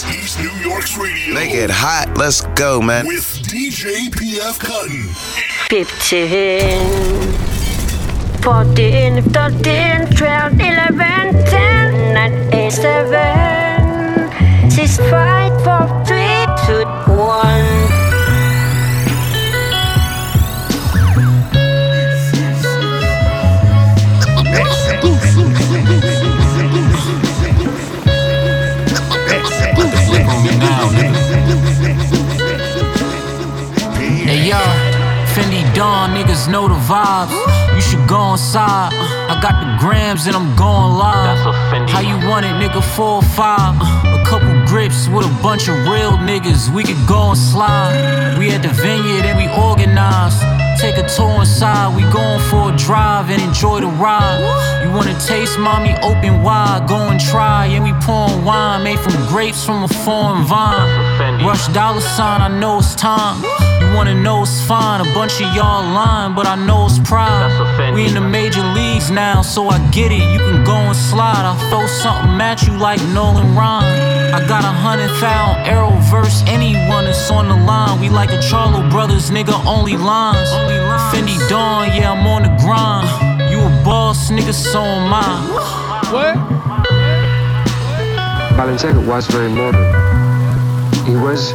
It's East New York's radio. Make it hot. Let's go, man. With DJ PF Cuttin. 15, 14, 13, 12, 11, 10, 9, 8, 7, 6, 5, 4, 3, Yo, Fendi Dawn, niggas know the vibes. You should go inside. I got the grams and I'm going live. How you want it, nigga? Four or five. A couple grips with a bunch of real niggas. We could go and slide. We at the vineyard and we organized. Take a tour inside, we going for a drive and enjoy the ride. You wanna taste, mommy? Open wide, go and try. And we pouring wine made from grapes from a foreign vine. Rush dollar sign, I know it's time. You wanna know it's fine, a bunch of y'all lying, but I know it's pride. We in the major leagues now, so I get it. You can go and slide. I throw something at you like Nolan Ryan. I got a hundred thousand arrow verse anyone that's on the line. We like the Charlo brothers, nigga, only lines. only lines. Fendi Dawn, yeah, I'm on the grind. You a boss, nigga, so am I. What? Balenciaga was very modern. He was.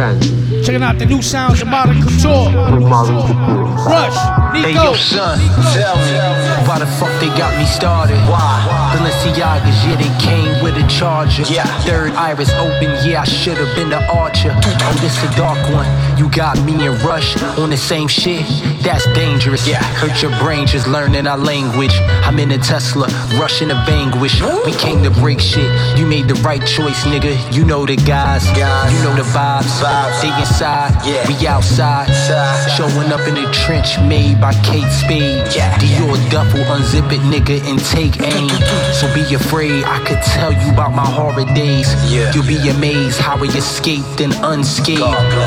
He Checking out the new sounds of modern couture. the modern couture. Rush, Hey yo, son, tell me why the fuck they got me started? Why? Why? Balenciagas, yeah, they came with a charger. Yeah. Third iris open, yeah, I should've been the archer. Oh, this a dark one. You got me and Rush on the same shit. That's dangerous. Yeah. Hurt your brain just learning our language. I'm in a Tesla, rushing to vanquish. We came to break shit. You made the right choice, nigga. You know the guys. You know the vibes. They inside. yeah. We outside. Showing up in the trench made by Kate Spade. Yeah. Dior duffel, unzip it, nigga, and take aim. So be afraid, I could tell you about my horror days. You'll be amazed how I escaped and unscathed.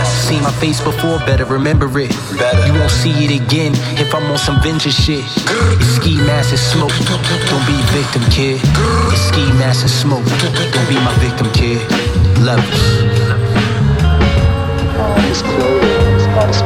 Seen my face before, better remember it. You won't see it again if I'm on some vengeance shit. It's ski mask and smoke. Don't be victim, kid. It's ski mask and smoke. Don't be my victim, kid. Levels. His clothing is not as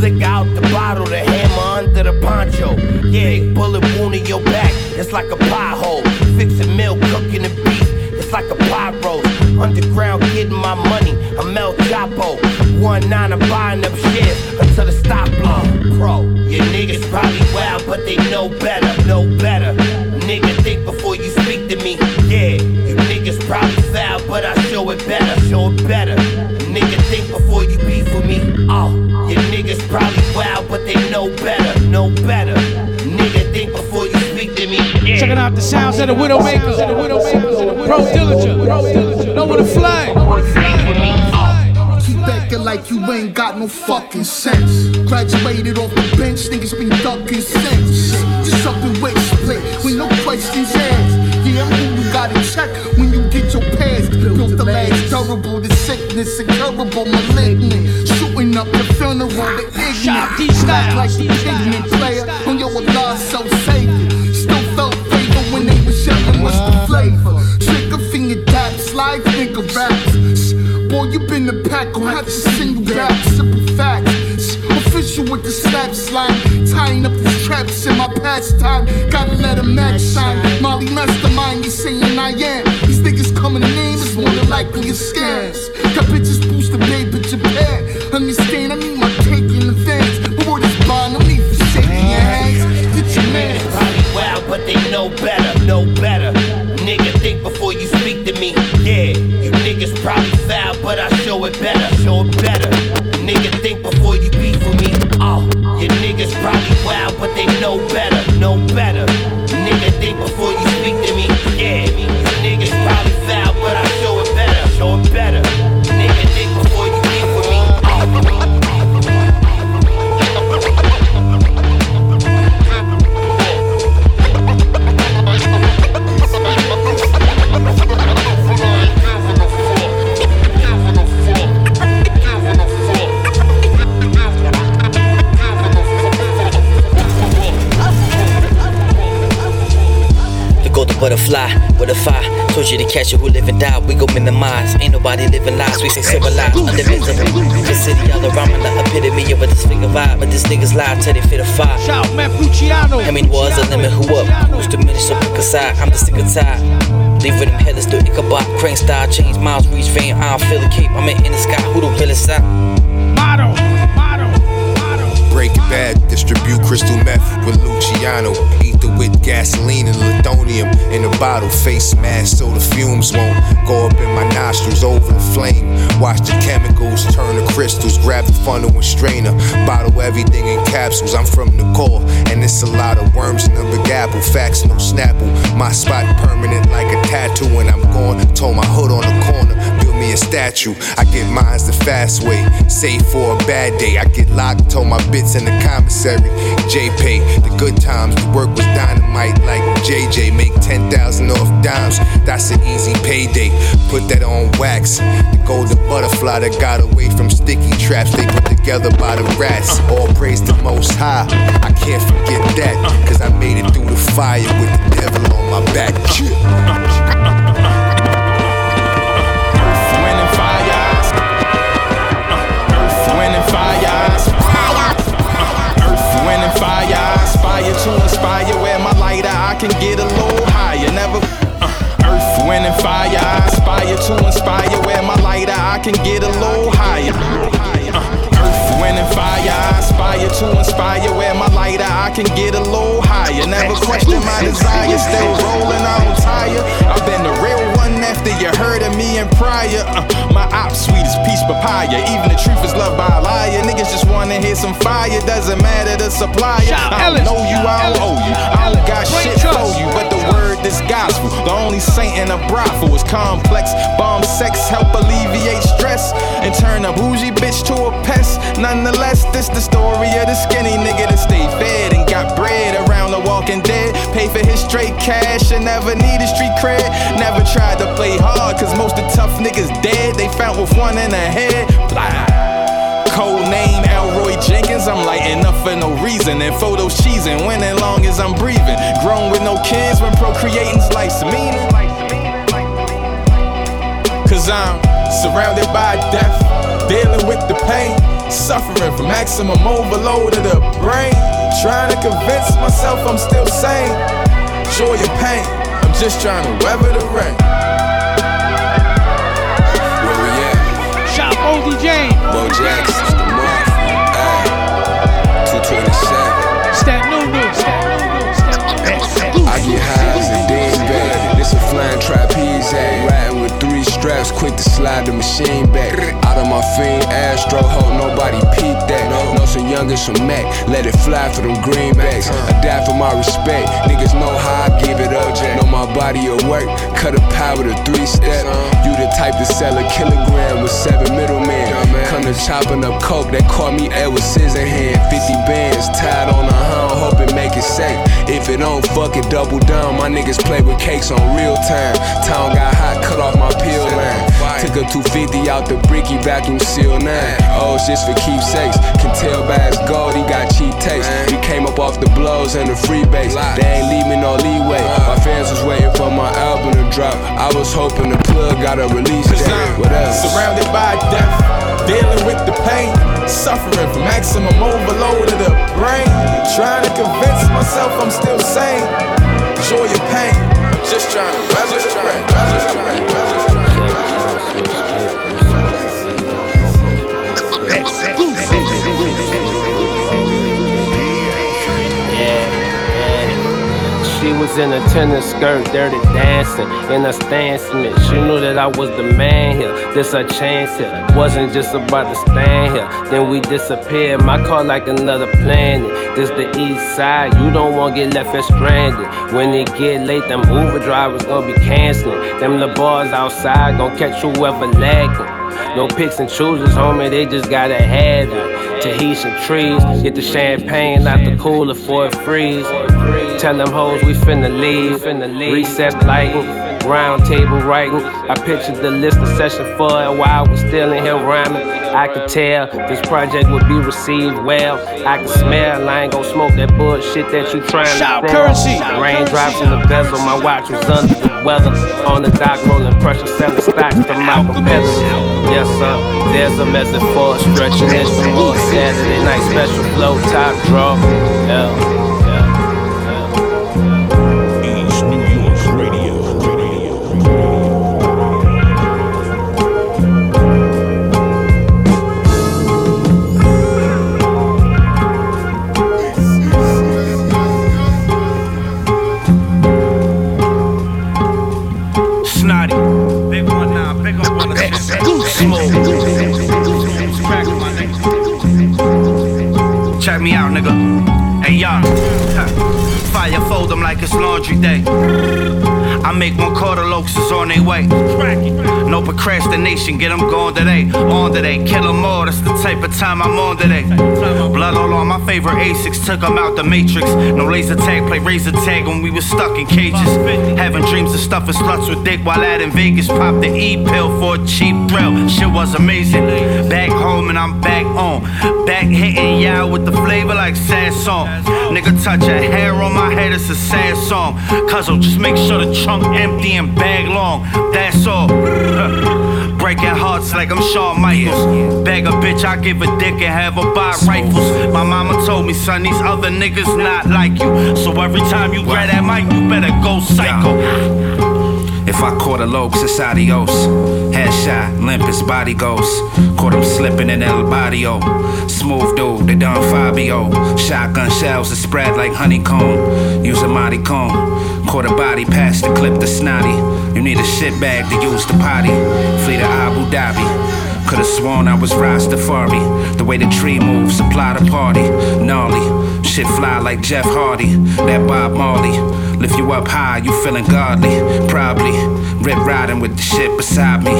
lick out the bottle, the hammer under the poncho. Yeah, big bullet wound in your back, it's like a pothole. Fixing milk, cooking the beef. It's like a pot roast. Underground getting my money. I'm El Chapo. One nine, I'm buying up shares until the stop blow. Pro, your niggas probably wild, but they know better. Know better. Nigga, think before you speak to me. Yeah, you niggas probably foul, but I show it better. Show it better. But they know better. Know better. Nigga, think before you speak to me. Yeah. Checking out the sounds of the Widowmaker. Pro Dillinger. Know where to fly. Keep acting like you ain't got no fucking sense. Graduated off the bench, niggas been ducking since. Just up and wait split with no questions asked. Yeah, I'm who you gotta check when you get your past. Built the last durable, the sickness incurable, malignant. Up the funeral, the Shot ignorant. Style. Like the pigment player on your Allah so savior. Still felt favor when they was yelling, what's the flavor? Trigger finger dap, slide finger raps. Boy, you been the pack, gon' have to single back. simple facts. Official with the slap slime, tying up the traps in my pastime. Gotta let a match shine. Molly mastermind, you saying I am. These niggas coming in is more than likely a scams. Got bitches know better, know better. Catch it who live and die. We go minimize. Ain't nobody living lives. We say civilized, indivisible. The city all around me, the epitome of a disfigure vibe. But this nigga's live till they fit a fire. Shout, out man, Pucciano. I mean, was a limit? Who up? Who's diminished? So pick a side. I'm the sick of tired. Leave them headless to Ichabod. Crane style, change miles, reach fame. I don't feel the cape. I'm in the sky. Who the realest side? Motto, motto, motto. Breaking Bad distribute crystal meth with Luciano. With gasoline and lithonium in a bottle. Face mask so the fumes won't go up in my nostrils over the flame. Watch the chemicals turn to crystals. Grab the funnel and strainer. Bottle everything in capsules. I'm from core, and it's a lot of worms in the big apple. Facts, no snapple. My spot permanent like a tattoo when I'm gone. Told my hood on the corner. Me a statue. I get mines the fast way. Save for a bad day. I get locked, told my bits in the commissary. JPay, the good times, the work was dynamite like JJ. Make 10,000 off dimes, that's an easy payday. Put that on wax. The golden butterfly that got away from sticky traps they put together by the rats. All praise the most high. I can't forget that, cause I made it through the fire with the devil on my back. Wind wind and fires. Earth, wind and fire. Aspire to inspire. Where my lighter, I can get a little higher. Never. uh, Earth, wind and fire. Aspire to inspire. Where my lighter, I can get a little higher. Uh, Earth, wind and fire. Aspire to inspire. Where my lighter, I can get a little higher. Never question my desire. Still rolling, I don't tire. I've been the real after you heard of me and prior. Uh, my op sweet as peach papaya. Even the truth is loved by a liar. Niggas just wanna hear some fire. Doesn't matter the supplier. I don't know you, I don't owe you. I don't got shit for you. But the word is gospel. The only saint in a brothel is complex. Bomb sex help alleviate stress and turn a bougie bitch to a pest. Nonetheless, this the story of the skinny nigga that stayed fed and got bread around the walking dead. Pay for his straight cash and never needed street cred. Never tried to play hard, cause most of the tough niggas dead. They found with one in the head. Blah. Code name Elroy Jenkins. I'm lighting up for no reason. And photos cheesing, winning long as I'm breathing. Grown with no kids when procreating's life's meaning. Cause I'm surrounded by death, dealing with the pain, suffering from maximum overload of the brain. Trying to convince myself I'm still sane. Joy or pain, I'm just trying to weather the rain. Oldie Jane. Bo Jackson, the month. Ay, 227. Stat Nunu. Stat Nunu. Stat Nunu. I get high as a dingbat. This a flying trapeze act. Riding with three straps, quick to slide the machine back. Out of my fiend Astro, hope nobody peep that. Know some youngins from Mac, let it fly for them greenbacks. I die for my respect, niggas know how I give it up. Know my body of work, cut a with a three step. You the type to sell a kilogram with seven middlemen. Come to chopping up coke, that caught me Edward Scissorhand. 50 bands tied on a hound, hope it make it safe. If it don't, fuck it, double down. My niggas play with cakes on real time. Town got hot, cut off my peel line. Took a 250 out the bricky vacuum seal name. Oh, it's just for keepsakes. Can tell by his gold, he got cheap taste. We came up off the blows and the free base. They ain't leave me no leeway. My fans was waiting for my album to drop. I was hoping the plug got a release date. What else? Surrounded by death, dealing with the pain, suffering from maximum overload of the brain. Trying to convince myself I'm still sane. Joy or pain, just trying to rest, was in a tennis skirt, dirty dancing in a stance Smith. She knew that I was the man here. This a chance here. Wasn't just about to stand here. Then we disappeared. My car like another planet. This the east side. You don't want to get left and stranded. When it get late, them Uber drivers gonna be canceling. Them the bars outside gonna catch whoever lagging. No picks and choosers, homie, they just gotta have it. Tahitian trees, get the champagne out the cooler for it freeze. Tell them hoes we finna leave, recess lighting, round table writing. I pictured the listening session for a while, we still in here rhyming. I could tell this project would be received well. I can smell, I ain't gon' smoke that bullshit that you trying Shout to sell. currency. Raindrops in the bezel, my watch was under the weather. On the dock, rolling pressure, selling stocks to my competitors. Yes, sir. There's a method for stretching more Saturday night special flow top draw. Yeah. Procrastination, get them going today. On today, kill them all, that's the type of time I'm on today. Blood all on my favorite Asics, took them out the matrix. No laser tag, play razor tag when we was stuck in cages. Having dreams of stuffing sluts with dick while out in Vegas. Popped the E pill for a cheap thrill. Shit was amazing. Back home and I'm back on. Back hitting y'all with the flavor like sad song. Nigga touch a hair on my head, it's a sad song. Cuzzle, just make sure the trunk empty and bag long. That's all. Breaking hearts like I'm Shawn Michaels. Bag a bitch, I give a dick and have her buy rifles. My mama told me, son, these other niggas not like you. So every time you grab that mic, you better go psycho. If I caught a Lokes, it's adios. Headshot, limp, his body goes. Caught him slipping in El Barrio. Smooth dude, they done Fabio. Shotgun shells that spread like honeycomb. Use a mighty comb. Caught a body past the clip the snotty. You need a shit bag to use the potty. Flee to Abu Dhabi. Could've sworn I was Rastafari. The way the tree moves, supply the party. Gnarly, shit fly like Jeff Hardy. That Bob Marley. Lift you up high, you feeling godly. Probably. Rip riding with the shit beside me.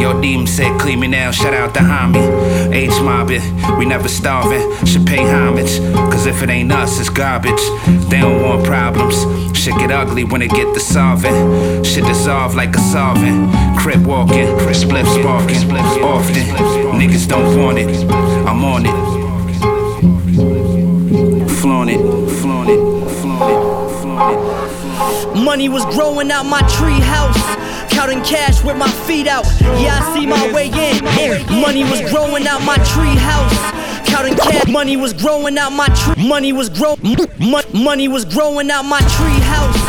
Your demon said, clean me now, shout out to Homie. H mobbing, we never starving. Should pay homage, cause if it ain't us, it's garbage. They don't want problems. Shit get ugly when it get to solving. Shit dissolve like a solvent. Crip walking, split sparking. Often, niggas don't want it. I'm on it. Flaunt it, flaunt it, flaunt it, flaunt it. Money was growing out my tree house. Counting cash with my feet out. Yeah, I see my way in. Money was growing out my tree house. Counting cash. Money was growing out my tree. Money was grow. Money was growing out my tree house.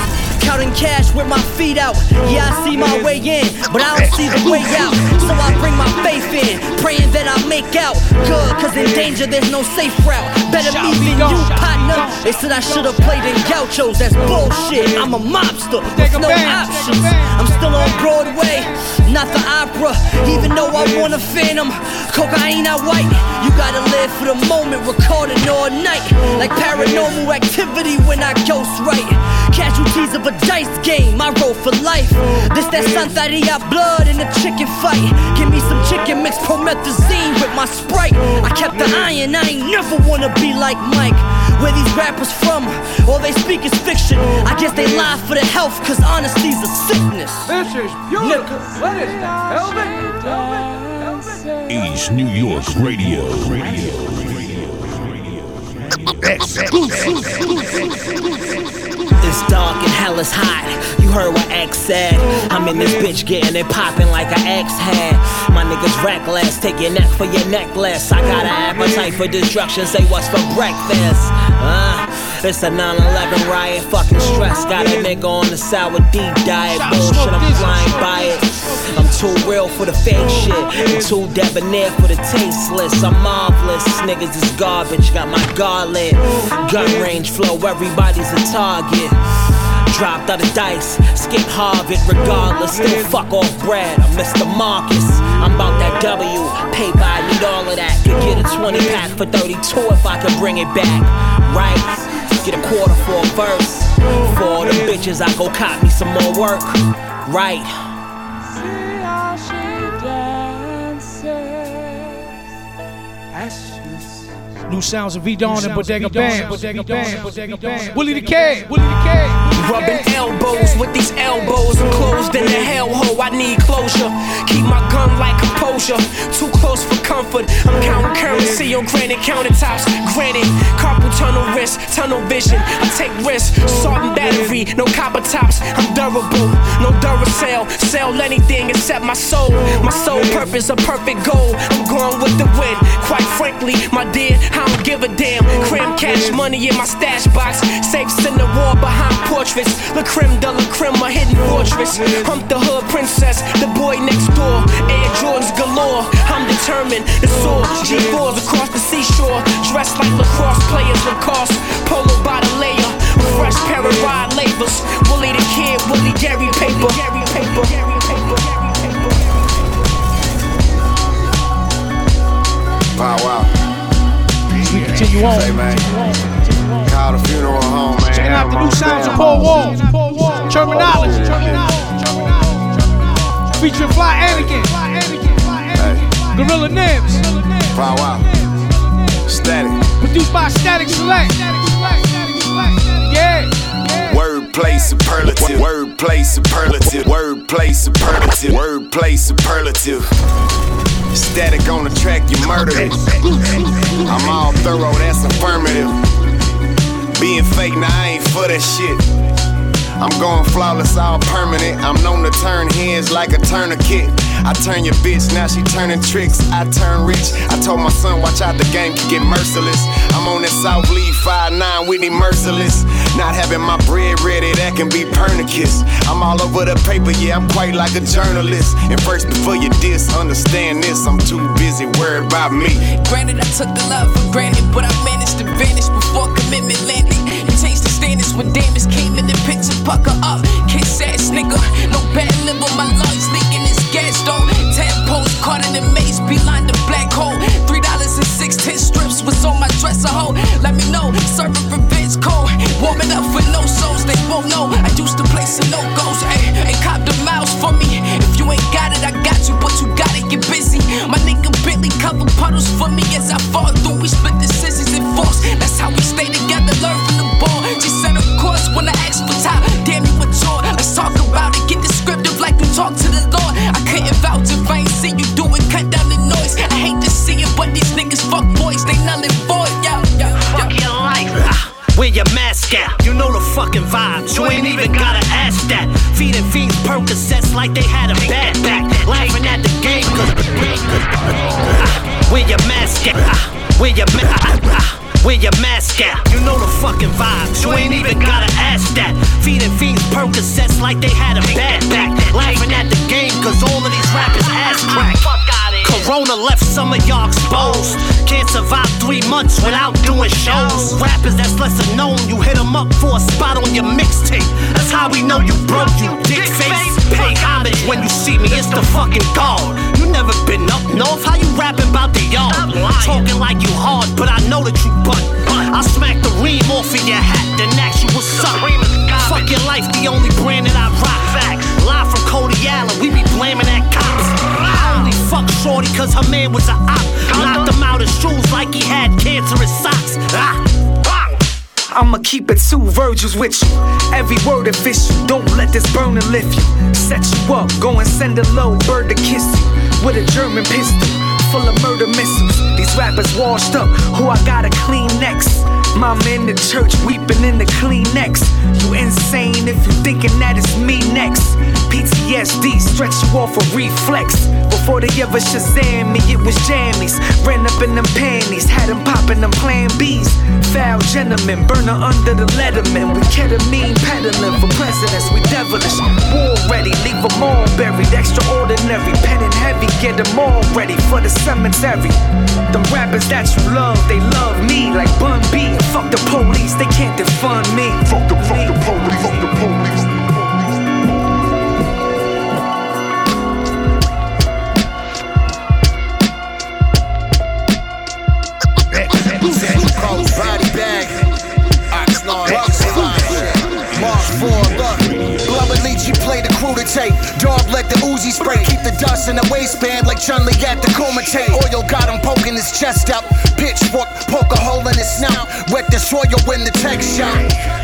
Counting cash with my feet out. Yeah, I see my way in, but I don't see the way out. So I bring my faith in, praying that I make out good. Cause in danger, there's no safe route. Better me than you, partner. They said I should've played in gauchos. That's bullshit. I'm a mobster with no options. I'm still on Broadway, not the opera. Even though I want a phantom, cocaine I white. You gotta live for the moment, recording all night. Like paranormal activity when I ghost write. Casualties of a dice game, I roll for life. This that Santeria blood in a chicken fight. Give me some chicken mixed promethazine with my sprite. I kept the iron. I ain't never wanna be like Mike. Where these rappers from? All they speak is fiction. I guess they lie for the health, cause honesty's a sickness. This is beautiful. What is that? Elvis? East New York Radio. It's dark and hell is hot. You heard what X said. I'm in this bitch getting it popping like an X head. My niggas reckless, take your neck for your necklace. I got an appetite for destruction, say what's for breakfast. Uh, it's a 9-11 riot, fucking stress. Got a nigga on the sour deep diet. Bullshit, I'm flying by it. I'm too real for the fake shit. I'm too debonair for the tasteless. I'm marvelous. Niggas is garbage. Got my guard lit. Gun range flow, everybody's a target. Dropped out of dice, skip Harvard regardless. Still fuck off bread. I'm Mr. Marcus. I'm about that W. Paper, I need all of that. Could get a 20 pack for 32 if I could bring it back. Right? Get a quarter for a verse. For all the bitches, I go cop me some more work. Right? See how she dances. New sounds of V Don and Bodega Bamz. Bodega Bamz. Bodega Bamz. Willie the K. Willie the K. Rubbing elbows with these elbows enclosed in the hellhole. I need closure. Keep my gun like composure. Too close for comfort. I'm counting currency on granite countertops. Granted, carpal tunnel wrist, tunnel vision. I take risks. Salt and battery, no copper tops. I'm durable, no Duracell. Sell anything except my soul. My sole purpose, a perfect goal. I'm going with the wind. Quite frankly, my dear, I don't give a damn. Cram cash money in my stash box. Safes in the wall behind portraits. La creme de la creme, my hidden fortress. I'm the hood princess, the boy next door. Air Jordans galore. I'm determined to soar. G4s across the seashore. Dressed like lacrosse players, Lacoste. Polo by the layer. Fresh pair of ride labels. Willie the kid, Willie Gary paper. Gary paper. Gary paper. Wow, wow. We continue on. Hey, man. Call the funeral home, man. Checking out the new sounds of Paul Wall. Termanology. Featuring Fly Anakin. Gorilla Nems. Wow, wow. Static. Produced by Static Select. Yeah. Wordplay superlative. Wordplay superlative. Wordplay superlative. Wordplay superlative. Static on the track, you murdered it. I'm all thorough, that's affirmative. Being fake, now I ain't for that shit. I'm going flawless, all permanent. I'm known to turn heads like a tourniquet. I turn your bitch, now she turning tricks. I turn rich. I told my son, watch out, the game can get merciless. I'm on that South Lead 5-9 Whitney Merciless. Not having my bread ready, that can be pernicus. I'm all over the paper, yeah, I'm quite like a journalist. And first, before you diss, understand this, I'm too busy worried about me. Granted, I took the love for granted, but I managed to vanish before commitment landed. And changed the standards when damage came in the picture. Pucker up, kiss ass nigga. No bad liver, my lungs leaking this gas though. Ten posts caught in the maze, behind the black hole. Three dollars and six ten strips was on my dresser hole. Let me know, serving revenge cold. Warming up for no souls, they won't know. I used to play some no goes, ayy. And cop the mouse for me. If you ain't got it, I got you, but you gotta get busy. My nigga Bentley cover puddles for me as I fall through. We split the scissors and force. That's how we stay together, learn from the ball. Just set a course when I ask for top. Damn you a tour. Let's talk about it. Get descriptive like you talk to the Lord. I couldn't vouch if I ain't see you do it. Cut down the noise. I hate to see it, but these niggas fuck boys. They null and void. Yo, yo, Fuck your life. Ah, Where your mask at? You know the fucking vibes. You ain't even gotta ask that. Feeding fiends Percocets like they had a bad back. Laughing at the game cause. Ah, Where your mask at? Ah, Where your ma- ah, ah, Where your mask at? You know the fucking vibes. You ain't even gotta ask that. Feeding fiends Percocets like they had a bad back. Laughing at the game cause all of these rappers ass crack. Corona left some of y'all exposed. Can't survive three months without doing shows. Rappers that's lesser known, you hit 'em up for a spot on your mixtape. That's how we know you broke, you dick face. Pay homage when you see me, it's the fucking God. Never been up north, how you rapping about the yard? Talking like you hard, but I know that you butt. I smack the ream off of your hat, then ask you what's up. Fuck your life, the only brand that I rock. Facts. Live from Cody Allen, we be blaming that cops. I only fuck Shorty cause her man was a op. Knocked him out of shoes like he had cancerous socks. Ah. I'ma keep it two Virgils with you. Every word of official. Don't let this burner lift you. Set you up. Go and send a low bird to kiss you. With a German pistol full of murder missiles. These rappers washed up. Who I gotta clean next? Mama in the church weeping in the Kleenex. You insane if you thinking that it's me next. PTSD stretch you off a reflex. Before they ever Shazam me, it was jammies. Ran up in them panties, had them popping them plan Bs. Foul gentlemen, burner under the letterman. We ketamine peddling for presidents, we devilish. War ready, leave them all buried. Extraordinary, pen and heavy, get them all ready for the cemetery. Them rappers that you love, they love me like Bun B. Fuck the police, they can't defund me. Fuck the, fuck the police, fuck the police. Crew to tape. Dog let the Uzi spray. Keep the dust in the waistband like Chun Li at the Kumite. Oil got him poking his chest out. Pitchfork, poke a hole in his snout. Wet the soil when the tech shot.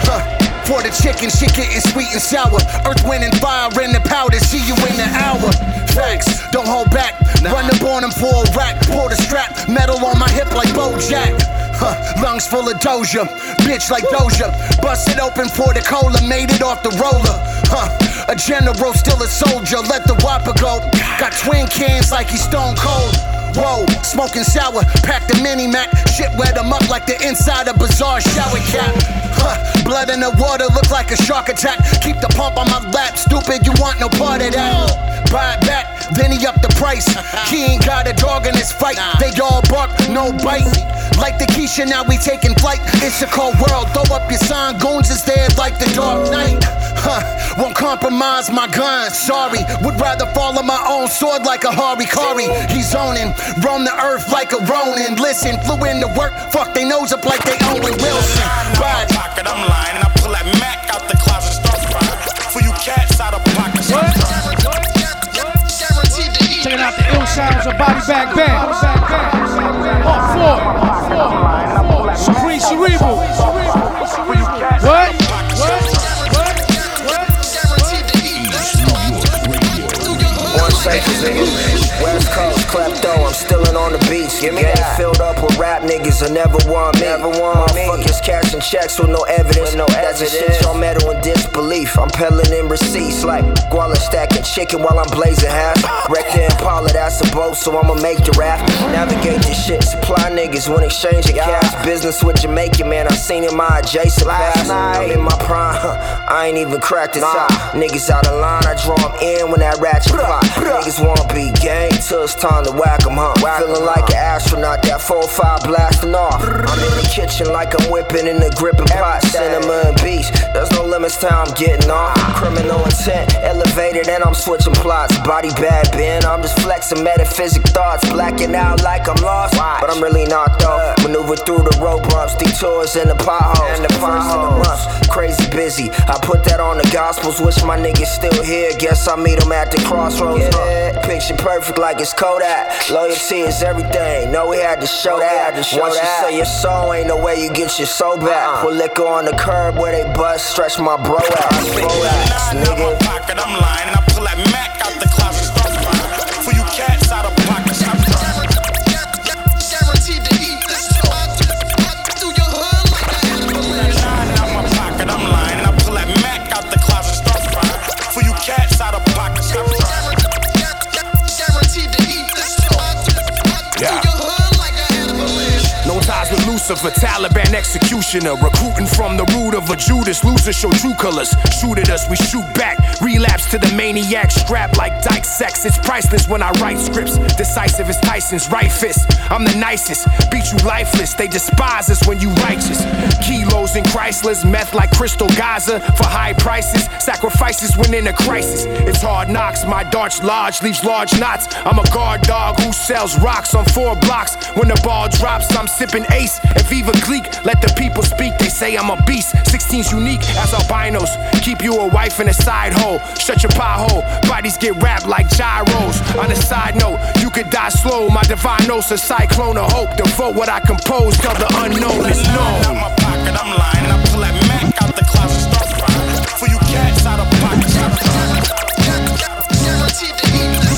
Huh. For the chicken, shit getting sweet and sour. Earth, wind, and fire in the powder. See you in the hour. Facts, don't hold back. Run up on him for a rack. Pull the strap. Metal on my hip like Bojack. Huh, lungs full of Doja, bitch like Doja. Busted open for the cola, made it off the roller. Huh, a general, still a soldier. Let the whopper go. Got twin cans like he's stone cold. Whoa, smoking sour, pack the mini Mac. Shit wet him up like the inside of bizarre shower cap. Huh, blood in the water, look like a shark attack. Keep the pump on my lap, stupid, you want no part of that. Buy it back, then he up the price. He ain't got a dog in his fight. They all bark, no bite. Like the Keisha, now we taking flight. It's a cold world, throw up your sign. Goons is there like the dark night. Huh, won't compromise my gun, sorry. Would rather fall on my own sword like a Harikari. He's owning, roam the earth like a Ronin. Listen, flew into work, fuck they nose up like they Owen Wilson. But pocket, I'm lying, and I pull that Mac out the closet, start frying. For you cats out of pocket. Checking out the ill sounds of Body Bag Ben. All four. Cerebral. What? Coast, klepto, I'm stillin' on the beats. Give me that. filled up with rap niggas who never want me. Never want Motherfuckers cashing checks with no evidence. With no That's a shit y'all metal in disbelief. I'm peddling in receipts like Guala stacking chicken while I'm blazing half. Wreck the Impala, that's a boat, so I'ma make the raft. Navigate this shit, supply niggas when exchanging cash. Business with Jamaican, man, I seen in my adjacent past. I'm in my prime, I ain't even cracked the top. Niggas out of line, I draw 'em in when that ratchet fly. Niggas wanna be gang till it's time to whack 'em, huh? Feeling like an astronaut, that 4-5 blasting off. I'm in the kitchen like I'm whipping in the gripping pot. Cinema and beast, there's no limits to how I'm getting off. Criminal intent, elevated, and I'm switching plots. Body bad, Ben, I'm just flexing metaphysic thoughts. Blacking out like I'm lost, but I'm really not though. Maneuver through the road bumps, detours in the potholes. And the potholes. Crazy busy, I put that on the gospels. Wish my niggas still here. Guess I meet them at the crossroads. Yeah. Picture perfect like it's Kodak. Loyalty is everything. No, we had to show that. Once you say your soul, ain't no way you get your soul back. Uh-uh. Put liquor on the curb where they bust, stretch my bro out. Nigga. pocket, I'm lying, and I pull that Mac with Lucifer, Taliban executioner. Recruiting from the root of a Judas. Losers show true colors. Shoot at us, we shoot back. Relapse to the maniac strap like dyke sex. It's priceless when I write scripts. Decisive as Tyson's right fist. I'm the nicest. Beat you lifeless. They despise us when you righteous. Kilos in Chryslers. Meth like Crystal Gaza. For high prices. Sacrifices when in a crisis. It's hard knocks. My darts large. Leaves large knots. I'm a guard dog who sells rocks on four blocks. When the ball drops, I'm sipping ace and Viva Gleek. Let the people speak. They say I'm a beast. 16's unique as albinos. Keep you a wife in a side hole. Shut your pie hole. Bodies get wrapped like gyros. On a side note, You could die slow, my divine knows a cyclone of hope. Devote what I compose till the unknown is known. Out my pocket, I'm lying. I pull that Mac out the closet, start frying. For you cats out of pocket, out of pocket. Guaranteed to eat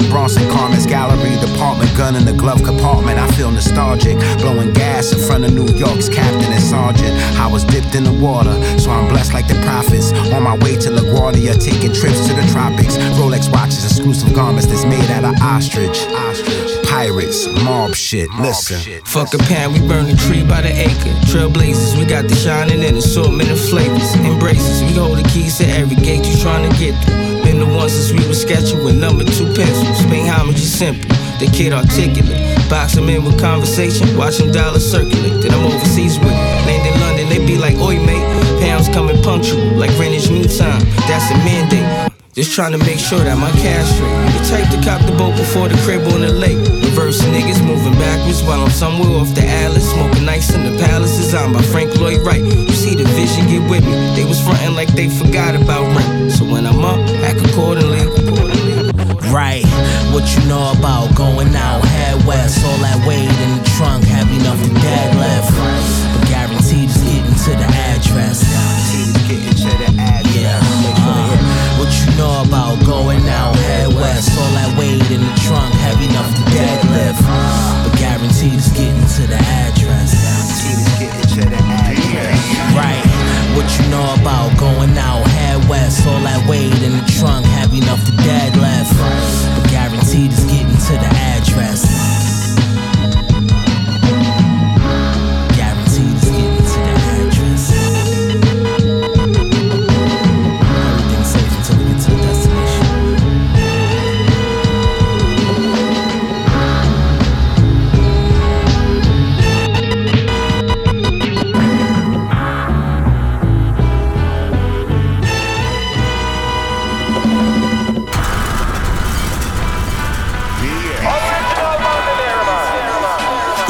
I'm Bronson. Carmen's Gallery department, gun in the glove compartment. I feel nostalgic, blowing gas in front of New York's captain and sergeant. I was dipped in the water, so I'm blessed like the prophets. On my way to LaGuardia, taking trips to the tropics. Rolex watches, exclusive garments that's made out of ostrich. Pirates, mob shit. Listen. Fuck a pan, we burn the tree by the acre. Trailblazers, we got the shining and assortment of flavors. Embraces, we hold the keys to every gate you trying to get through. The one since we was sketching with number two pencils. Paying homage is simple, the kid articulate. Box him in with conversation, watch him dollars circulate. Then I'm overseas with it. Land in London, they be like, oi mate. Pounds coming punctual, like Greenwich Mean Time. That's a mandate. Just trying to make sure that my cash straight. The type to cop the boat before the crib on the lake. Reverse niggas moving backwards while I'm somewhere off the Atlas. Smoking nights in the palace designed by Frank Lloyd Wright. You see the vision, get with me. They was frontin' like they forgot about rent. So when I'm up, act accordingly. Right, what you know about going out, head west, all that weight in the trunk, have enough to dad left. But guaranteed is getting to the address. Guaranteed is getting to the you know about going out, head west, all that weight in the trunk, heavy enough to dad left. But guaranteed is getting to the address. Guaranteed is getting to the address. Right, what you know about going out, head west, all that weight in the trunk, heavy enough to dad left. But guaranteed is getting to the address.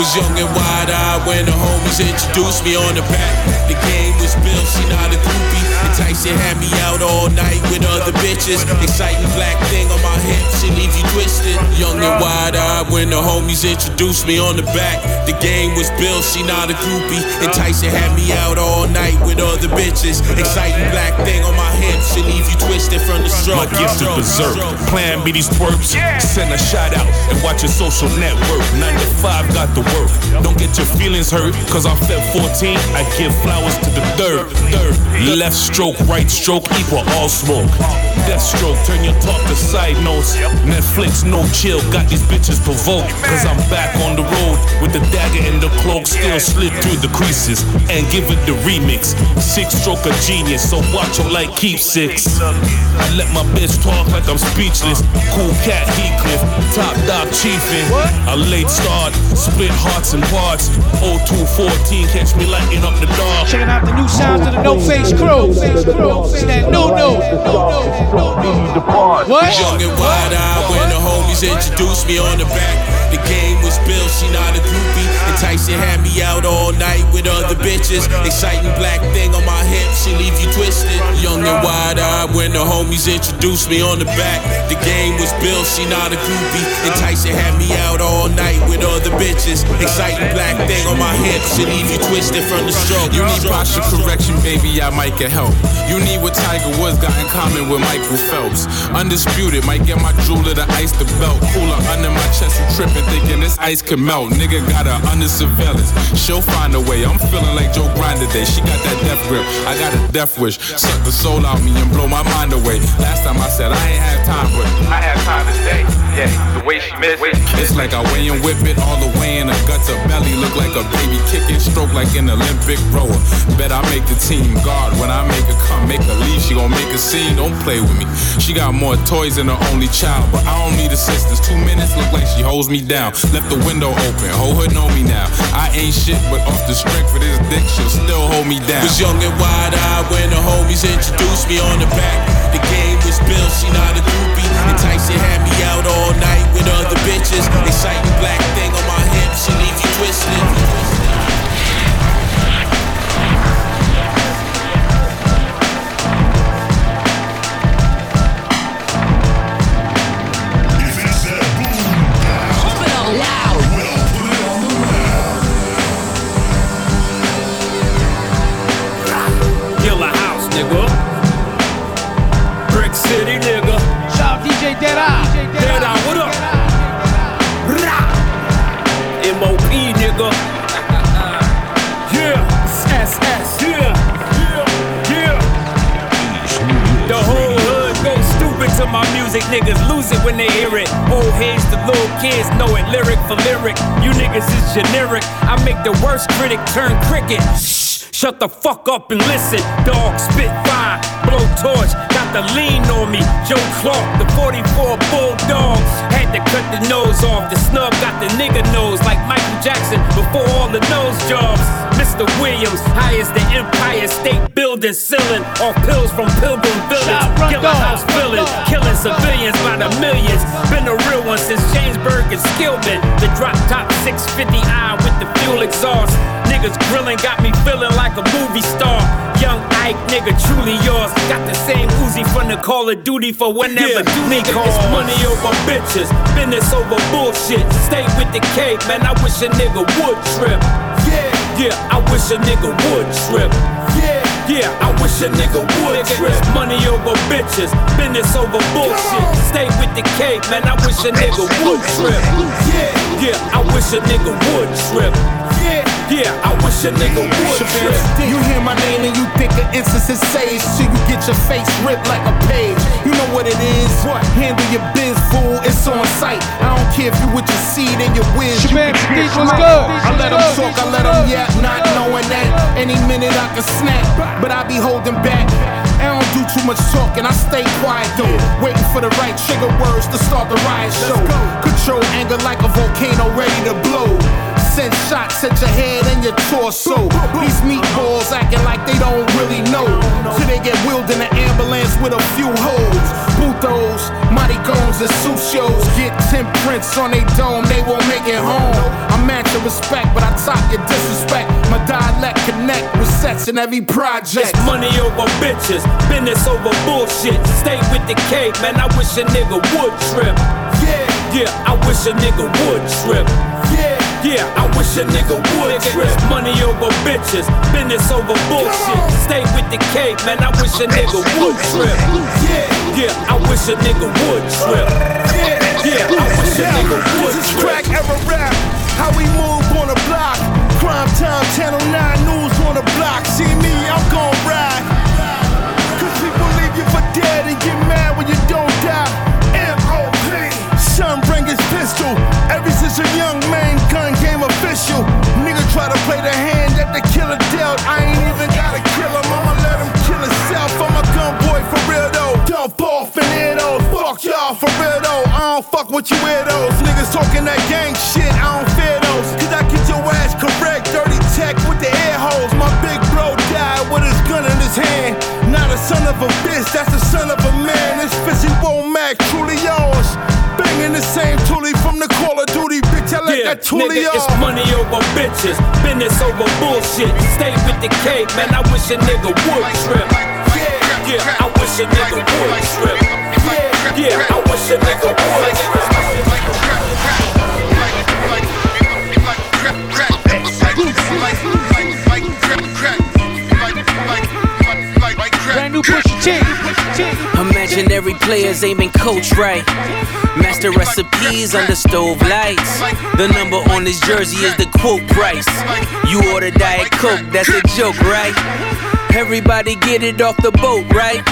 Was young and wide eyed when the homies introduced me on the back. The game was built, she not a groupie. And Tyson had me out all night with other bitches. Exciting black thing on my hip, she leave you twisted. Young and wide eyed when the homies introduced me on the back. The game was built, she not a groupie. And Tyson had me out all night with other bitches. Exciting black thing on my hip, she leave you twisted from the stroke. My gifted berserk. Plan B these twerps. Send a shout out and watch your social network. 9 to 5 got the work. Don't get your feelings hurt. Cause I fed 14, I give flowers to the third. Third. Left stroke, right stroke, equal all smoke. Death stroke, turn your talk to side notes. Netflix, no chill, got these bitches provoked. Cause I'm back on the road with the dagger and the cloak. Still slip through the creases and give it the remix. Six stroke of genius, so watch them like keep six. I let my bitch talk like I'm speechless. Cool cat Heathcliff, top dog chiefin'. A late start, split hearts and parts. 0214, catch me lighting up the dark. Checking out the new sounds of the No Face Krew. It's that no no. What? Young and wide eyed when the homies introduced me on the back. The game was built, she not a groupie. Enticing had me out all night with other bitches. Exciting black thing on my hip, she leave you twisted. Young and wide eyed when the homies introduced me on the back. The game was built, she not a groupie. Enticing had me out all night with other bitches. Exciting black thing on my hip, she leave you twisted from the stroke. You need posture correction, baby, I might get help. You need what Tiger Woods got in common with Michael Phelps. Undisputed, might get my jeweler to ice the belt. Cooler under my chest, I'm tripping, thinking this ice can melt. Nigga got her under surveillance. She'll find a way. I'm feeling like Joe Grind today. She got that death grip. I got a death wish. Suck the soul out me and blow my mind away. Last time I said I ain't had time, but I had time today. Yeah, the way she missed it. It's like I weigh and whip it all the way in her guts. Her belly look like a baby kicking, stroke like an Olympic rower. Bet I make the team guard when I make her come, make her leave. She gon' make a scene. Don't play with me. She got more toys than her only child, but I don't need assistance. Two minutes look like she holds me down. Left the window open, whole hood know me now. I ain't shit, but off the strength of this dick, she'll still hold me down. Was young and wide eyed when the homies introduced me on the back. The game was built, she not a groupie. Enticing had me out all night with other bitches. Exciting black thing on my hip, she leave you twisted. Music. Niggas lose it when they hear it. Old heads to little kids know it lyric for lyric. You niggas is generic. I make the worst critic turn cricket. Shut the fuck up and listen. Dog spit fire, blow torch, got the lean on me. Joe Clark, the 44 Bulldog. Had to cut the nose off. The snub got the nigga nose like Michael Jackson before all the nose jobs. Mr. Williams, high as the Empire State Building ceiling. Off pills from Pilgrim Village. Killer house village, killing civilians by the millions. Been a real one since Jamesburg and Skillman. The drop top 650i with the fuel exhaust. Niggas grilling got me feeling like a movie star. Young Ike, nigga, truly yours. Got the same Uzi from the Call of Duty for whenever Yeah, duty calls. It's money over bitches, business over bullshit. Stay with the cave, man. I wish a nigga would trip. Yeah, yeah, I wish a nigga would trip. Yeah. Yeah, I wish a nigga would trip. Money over bitches, business over bullshit. Stay with the cave, man. I wish a nigga would trip. Yeah, yeah, I wish a nigga would trip. Yeah, I wish a nigga would trip. You hear my name and you think an instance is saved till you get your face ripped like a page. You know what it is? What? Handle your biz, fool. It's on sight. I don't care if you with your seed and your whiz. You Shabaam can Sahdeeq, get what's right. good? I let them talk. I let them yap, not knowing that any minute I can snap. But I be holding back. I don't do too much talking, I stay quiet though. Waiting for the right trigger words to start the riot show. Control anger like a volcano ready to blow. Send shots at your head and your torso. These meatballs acting like they don't really know. Till they get wheeled in an ambulance with a few holes. Putos, maricones, and sucios get 10 prints on they dome, they won't make it home. I'm matching respect, but I top your disrespect. My dialect connect with sets in every project. It's money over bitches, business over bullshit. Stay with the cave, man. I wish a nigga would trip. Yeah, yeah, I wish a nigga would trip. Yeah, I wish a nigga would trip. Money over bitches, business over bullshit. Stay with the cave, man. I wish a nigga would trip. Yeah, yeah, I wish a nigga would trip. Yeah, yeah, I wish a nigga would This is trip. crack era rap. How we move on the block. Fuck with you weirdos. Niggas talking that gang shit, I don't fear those. Cause I get your ass correct, dirty tech with the air holes. My big bro died with his gun in his hand. Not a son of a bitch, that's the son of a man. This fishy won't Mac, truly yours. Banging the same toolie from the Call of Duty, bitch. I like Yeah, that toolie nigga, it's money over bitches, business over bullshit. Stay with the K, man. I wish a nigga would trip. Yeah, yeah, I wish a nigga would trip. Yeah, I wish a nigga would. Brand new Pusha T. Imaginary players aiming coach right. Master recipes under stove lights. The number on this jersey is the quote price. You order Diet Coke, that's a joke, right? Everybody get it off the boat, right?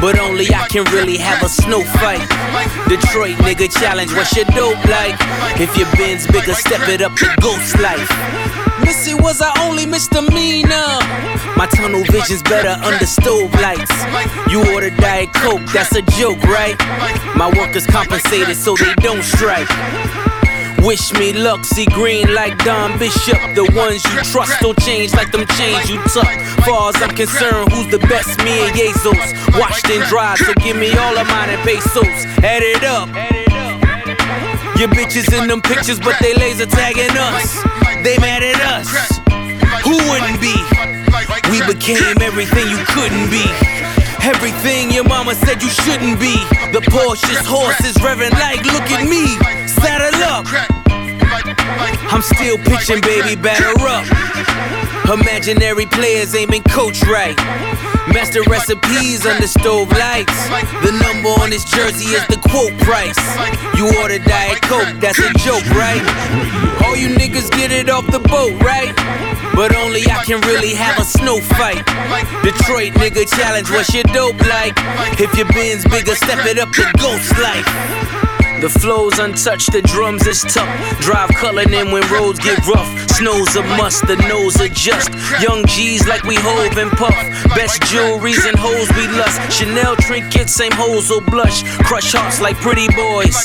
But only I can really have a snow fight. Detroit nigga challenge, what's your dope like? If your bin's bigger, step it up to ghost life. Missy was I only misdemeanor. My tunnel vision's better under stove lights. You order Diet Coke, that's a joke, right? My workers compensated so they don't strike. Wish me luck, see green like Don Bishop. The ones you trust don't change like them chains you tuck. Far as I'm concerned, who's the best? Me and Jesus. Washed and dried, so give me all of mine and pesos. Add it up. Your bitches in them pictures, but they laser tagging us. They mad at us. Who wouldn't be? We became everything you couldn't be. Everything your mama said you shouldn't be. The Porsche's horses revving like, look at me. Saddle up. I'm still pitching, baby, batter up. Imaginary players aiming coach right. Master recipes under stove lights. The number on this jersey is the quote price. You order Diet Coke, that's a joke, right? All you niggas get it off the boat, right? But only I can really have a snow fight. Detroit nigga challenge, what's your dope like? If your bin's bigger, step it up to ghost life. The flow's untouched, the drums is tough. Drive coloring in when roads get rough. Snow's a must, the nose adjust. Young G's like we hove and puff. Best jewelries and hoes we lust. Chanel trinkets, same hoes will blush. Crush hearts like pretty boys.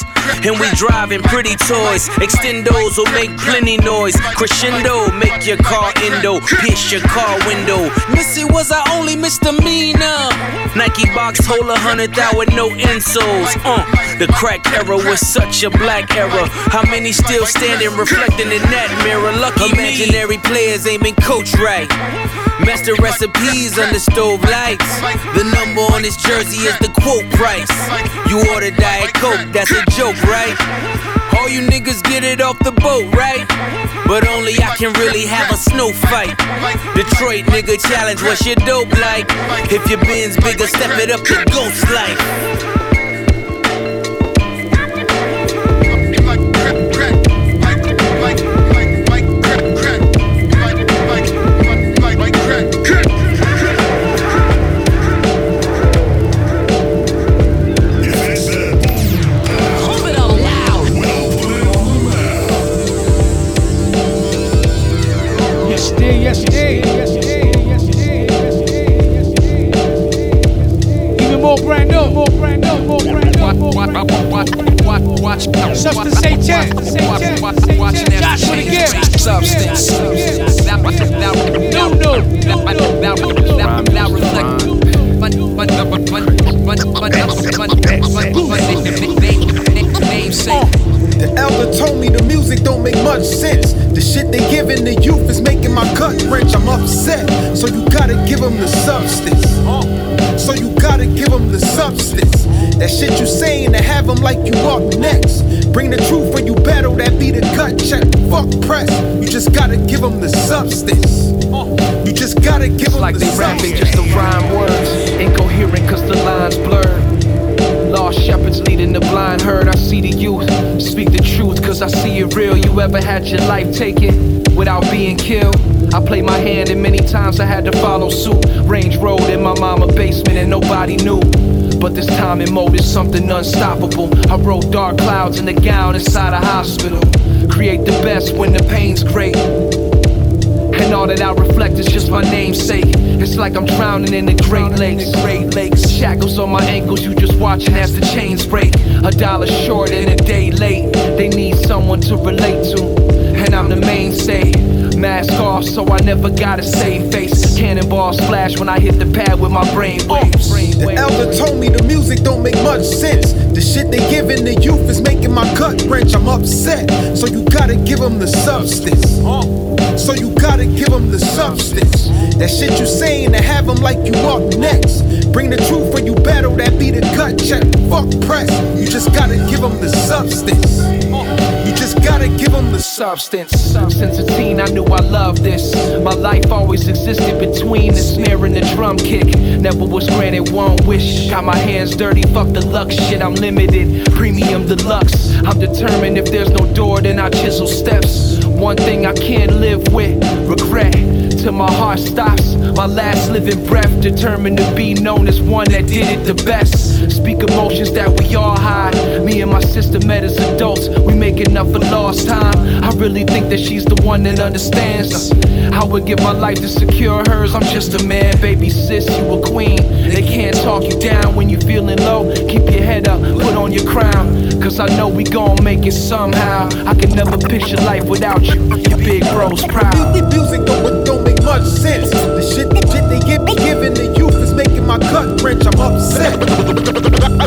And we driving pretty toys. Extendos will make plenty noise. Crescendo, make your car endo. Pierce your car window. Missy was our only misdemeanor. Nike box hold a hundred thou with no insoles. Uh, the crack era was such a black era. How many still standing, reflecting in that mirror? Lucky Imaginary players aiming coach right. Master recipes under stove lights. The number on this jersey is the quote price. You order Diet Coke, that's a joke, right? All you niggas get it off the boat, right? But only I can really have a snow fight. Detroit nigga challenge, what's your dope like? If your bin's bigger, step it up to ghost life. Ever had your life taken without being killed? I played my hand and many times I had to follow suit. Range Road in my mama basement and nobody knew. But this time in mode is something unstoppable. I wrote dark clouds in the gown inside a hospital. Create the best when the pain's great. And all that I reflect is just my namesake. It's like I'm drowning in the Great Lakes. Great Lakes. Shackles on my ankles, you just watching as the chains break. A dollar short and a day late. They need someone to relate to, and I'm the mainstay. Mask off, so I never gotta save face. Cannonball splash when I hit the pad with my brain waves. The elder told me the music don't make much sense. The shit they giving the youth is making my gut wrench. I'm upset, so you gotta give them the substance. Oh. So you gotta give them the substance. That shit you saying to have them like you up next. Bring the truth when you battle, that be the gut check. Fuck press, you just gotta give them the substance. You just gotta give them the substance. Since a teen, I knew I loved this. My life always existed between the snare and the drum kick. Never was granted one wish. Got my hands dirty, fuck the luck shit. I'm limited, premium deluxe. I'm determined if there's no door, then I chisel steps. One thing I can't live with regret. Till my heart stops, my last living breath. Determined to be known as one that did it the best. Speak emotions that we all hide. Me and my sister met as adults, we making up for lost time. I really think that she's the one that understands. I would give my life to secure hers. I'm just a man, baby sis, you a queen. They can't talk you down when you're feeling low. Keep your head up, put on your crown. Cause I know we gon' make it somehow. I can never picture life without you. Your big bro's proud. Music don't, don't make much sense. The shit, the shit they give, giving is making my gut wrench. I'm upset. got,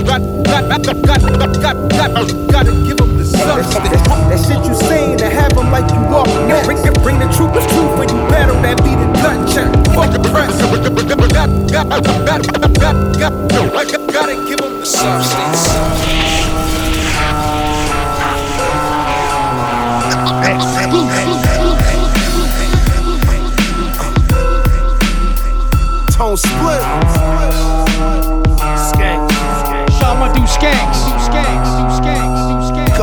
got, got, got, got, got, got, gotta give them the substance. That shit you saying to have them like you up next. Bring, bring the truth, the truth when you battle, that be the gut check. Fuck the press. Got, got, got, got, got, got, gotta give them the substance. Tone Spliff.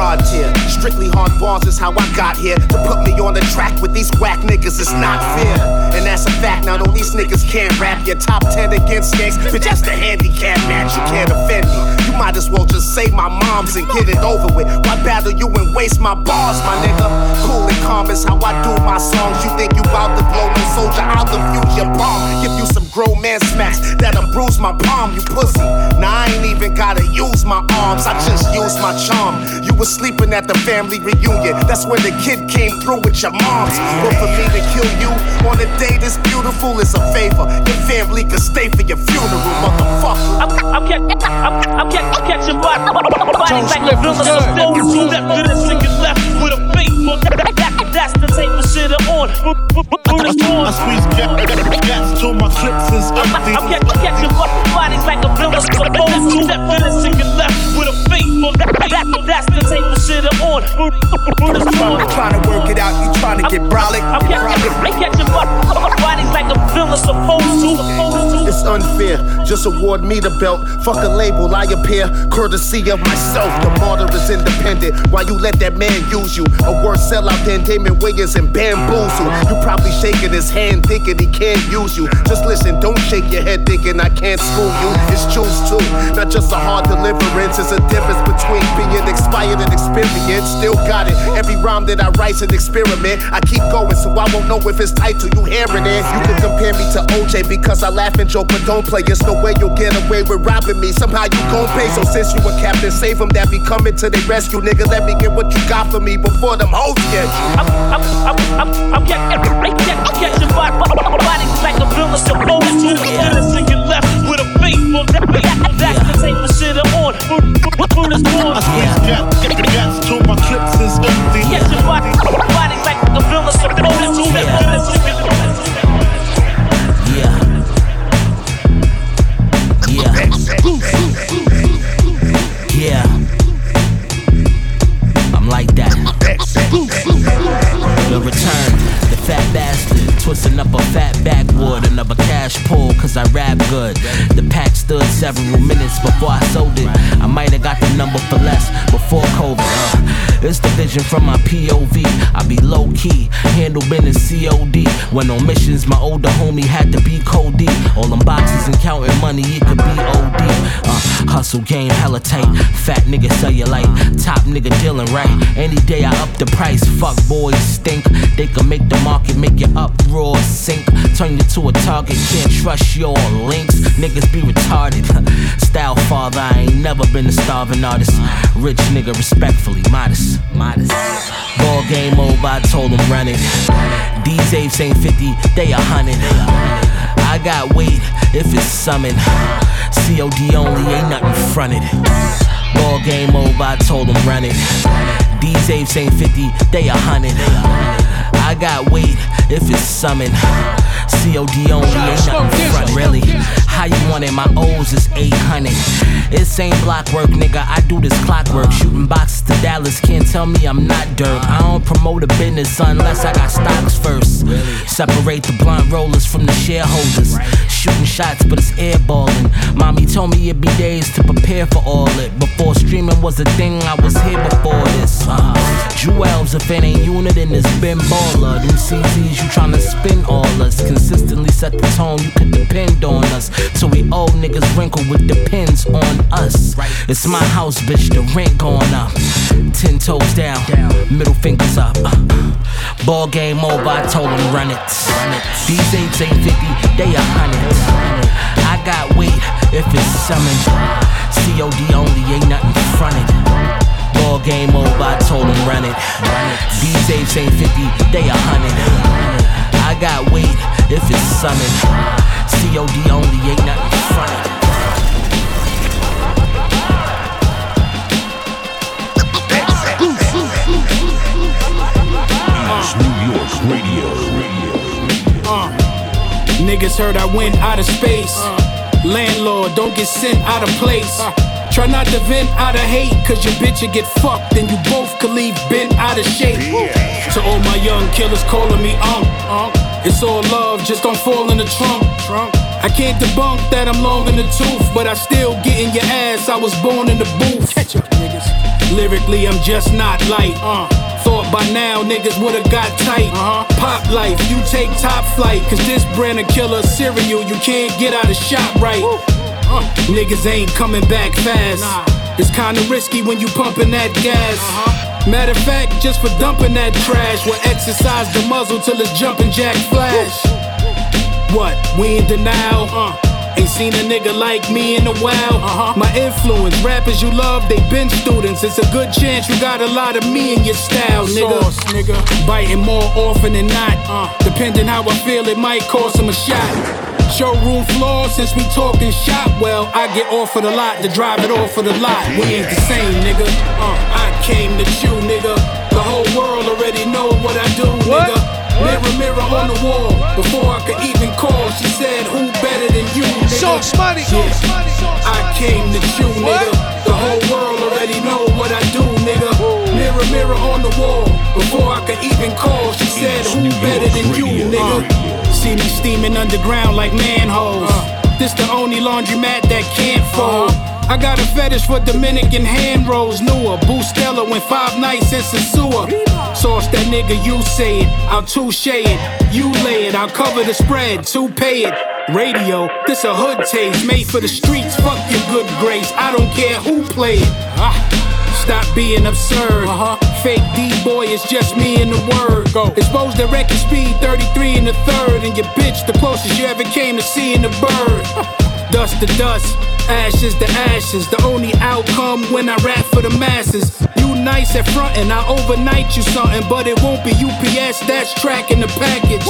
God tier. Strictly hard bars is how I got here. To put me on the track with these whack niggas is not fair. And that's a fact, now know these niggas can't rap. Your top 10 against skanks, bitch, that's the handicap match. You can't offend me. You might as well just say my mom's and get it over with. Why battle you and waste my bars, my nigga? Cool and calm is how I do my songs. You think you bout to blow no soldier out the future bomb. Give you some grown man smacks that'll bruise my palm, you pussy. Now I ain't even gotta use my arms, I just use my charm. You was sleeping at the family reunion, that's when the kid came through with your moms. But for me to kill you on a day this beautiful is a favor. Your family can stay for your funeral, motherfucker. I'm, I'm, catch, I'm, I'm, catch, I'm catching body, bodies like a villain. So left to this nigga left with a faithful. That's the tape shit on. Brutus I squeeze gas till my clips is empty. I'm catch, catching bodies like a villain. So left to this nigga left with a faithful. That's the tape shit on. Brutus Trying to work it out, you trying to get brolic. I'm catching bodies like a villain supposed to. It's unfair, just award me the belt. Fuck a label, I appear courtesy of myself. The martyr is independent. Why you let that man use you? A worse sellout than Damon Wayans and Bamboozle. You probably shaking his hand thinking he can't use you. Just listen, don't shake your head thinking I can't school you. It's choose too, not just a hard deliverance. It's a difference between being expired and experienced. Still got it. Every rhyme that I write's an experiment. I keep going, so I won't know if it's tight till you hearing it. You can compare me to OJ because I laugh and joke, but don't play. There's no way you'll get away with robbing me. Somehow you gon' pay. So since you a captain, save them that be coming to their rescue. Nigga, let me get what you got for me before them hoes get you. I'm, I'm, I'm, I'm, I'm catching, catching bodies like a villain supposed to. This nigga left with a faithful. That's the tape of shit on. Brutus I squeeze gas, gas till my clips is empty. Catching bodies like a villain supposed to. This nigga Yeah. Several minutes before I sold it. I might have got the number for less before COVID. Uh, it's the vision from my POV. I be low key, handle business COD. When on missions, my older homie had to be Cody. All them boxes and counting money, it could be OD. Uh, hustle game hella tight. Fat nigga cellulite. Top nigga dealing right. Any day I up the price. Fuck boys stink. They can make the market make you uproar. sink. Turn you to a target, can't trust your links. Niggas be retarded. Style father, I ain't never been a starving artist. Rich nigga, respectfully, modest. Modest. Ball game over, I told him run it. These apes ain't 50, they a hundred. I got weight if it's summoned. COD only, ain't nothing fronted. Ball game over, I told him run it. These apes ain't 50, they a hundred. I got weight if it's summoned. COD only, ain't nothing front, really. How you want it? My O's is 800. It's ain't block work, nigga. I do this clockwork. Shooting boxes to Dallas, can't tell me I'm not dirt. I don't promote a business unless I got stocks first. Separate the blunt rollers from the shareholders. Shooting shots, but it's airballing. Mommy told me it'd be days to prepare for all it. Before streaming was a thing, I was here before this. Uh, Jewels, if it ain't unit, then it's been baller. Them CZs, you tryna spin all us. Consistently set the tone, you can depend on us. So we old niggas wrinkle with depends on us. It's my house, bitch, the rent going up. Ten toes down, middle fingers up. Uh, ball game over, I told him run it. These eights ain't 50, they a hundred. I got weight if it's summoned. COD only, ain't nothing fronted. Ball game over, I told him run it. These apes ain't 50, they a hundred. I got weight if it's summoned. COD only, ain't nothing fronted. East New York Radio. Uh, niggas heard I went out of space. Landlord, don't get sent out of place. Try not to vent out of hate, cause your bitch will get fucked, and you both could leave bent out of shape. To all my young killers calling me Unc. It's all love, just don't fall in the trunk. I can't debunk that I'm long in the tooth, but I still get in your ass. I was born in the booth. Catch up, niggas. Lyrically, I'm just not light. Thought by now niggas would've got tight. Uh-huh. Pop life, you take top flight. Cause this brand of killer cereal, you can't get out of shop right. Uh, niggas ain't coming back fast. It's kinda risky when you pumping that gas. Matter of fact, just for dumping that trash, we'll exercise the muzzle till it's jumping jack flash. What? We in denial? Uh. Ain't seen a nigga like me in a while. Uh-huh. My influence, rappers you love, they been students. It's a good chance you got a lot of me in your style, nigga. Sauce, nigga. Biting more often than not. Uh. Depending how I feel, it might cost him a shot. Showroom floor, since we talking shop, well, I get offered a lot to drive it off of the lot. We ain't the same, nigga. Uh, I came to chew, nigga. The whole world already know what I do, nigga. Mirror, mirror on the wall. Before I could even call, she said, Who better than you, nigga? Sauce money. Yeah. I came to chew, nigga. See me steaming underground like manholes. This the only laundromat that can't fold. I got a fetish for Dominican hand rolls, newer. Boostella went five nights in sewer. Sauce that nigga, you say it. I'll touche it. You lay it, I'll cover the spread. To pay it. Radio, this a hood taste made for the streets. Fuck your good grace. I don't care who play it. Ah. Stop being absurd. Uh-huh. Fake D boy, it's just me and the word. Go. Exposed at record speed 33 in the third. And your bitch, the closest you ever came to seeing the bird. Dust to dust, ashes to ashes. The only outcome when I rap for the masses. You nice at front and I overnight you something, but it won't be UPS that's tracking the package.